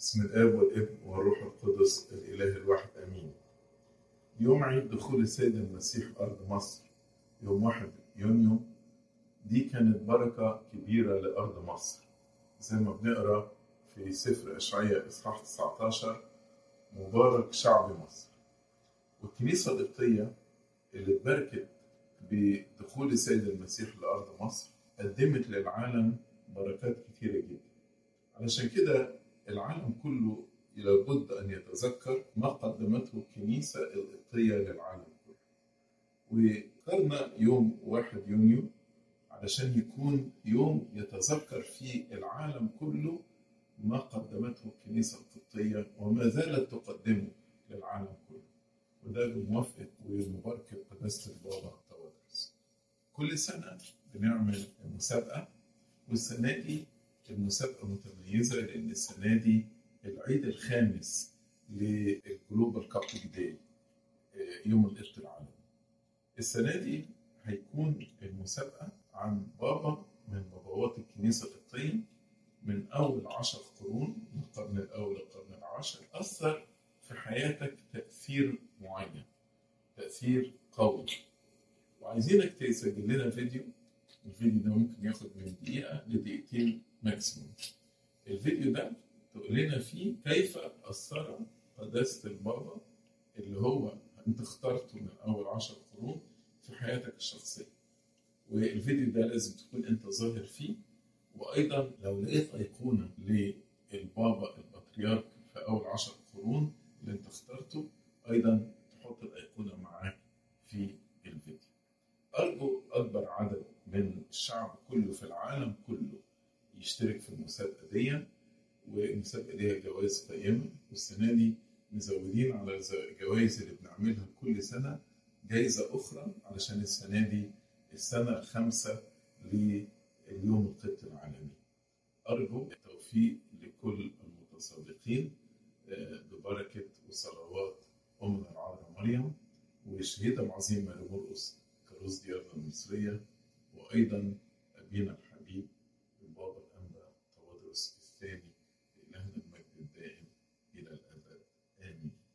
بسم الآب والابن والروح القدس الإله الواحد آمين. يوم عيد دخول السيد المسيح أرض مصر يوم 1 يونيو. دي كانت بركة كبيرة لأرض مصر. زي ما بنقرأ في سفر أشعياء إصحاح 19 مبارك شعب مصر. والكنيسة القبطية اللي اتباركت بدخول السيد المسيح لأرض مصر قدمت للعالم بركات كتيرة جدا. علشان كده العالم كله لابد أن يتذكر ما قدمته الكنيسة القبطية للعالم كله. واخترنا يوم 1 يونيو علشان يكون يوم يتذكر فيه العالم كله ما قدمته الكنيسة القبطية وما زالت تقدمه للعالم كله. وده بموافقة ومباركة قداسة البابا تودرس. كل سنة بنعمل مسابقة والسنة دي المسابقة متميزة لأن السنة دي العيد الخامس لل Global Coptic Day يوم القبطي العالمي. السنة دي هيكون المسابقة عن بابا من بابوات الكنيسة القبطية من أول عشر قرون من القرن الأول للقرن العاشر أثر في حياتك تأثير معين تأثير قوي. وعايزينك تسجل لنا فيديو الفيديو ده ممكن ياخد من دقيقة لدقيقتين ماكسيموم الفيديو ده تقول لنا فيه كيف أثر قداسة البابا اللي هو أنت اخترته من أول عشر قرون في حياتك الشخصية. والفيديو ده لازم تكون أنت ظاهر فيه. وأيضا لو لقيت أيقونة للبابا البطريرك في أول عشر قرون اللي أنت اخترته أيضا تحط الأيقونة معاك في الفيديو. أرجو أكبر عدد من الشعب كله في العالم كله يشترك في المسابقة دي والمسابقة دي جوائز قيمة. والسنة دي مزودين على الجوائز اللي بنعملها كل سنة جايزة أخرى علشان السنة دي السنة الخامسة لليوم القبط العالمي. أرجو التوفيق لكل المتسابقين ببركة وصلوات أمنا العذراء مريم والشهيدة العظيمة لمرقس كروز ديارنا المصرية وأيضا أبينا الحبيب الثاني لهذا المجد الدائم إلى الأبد.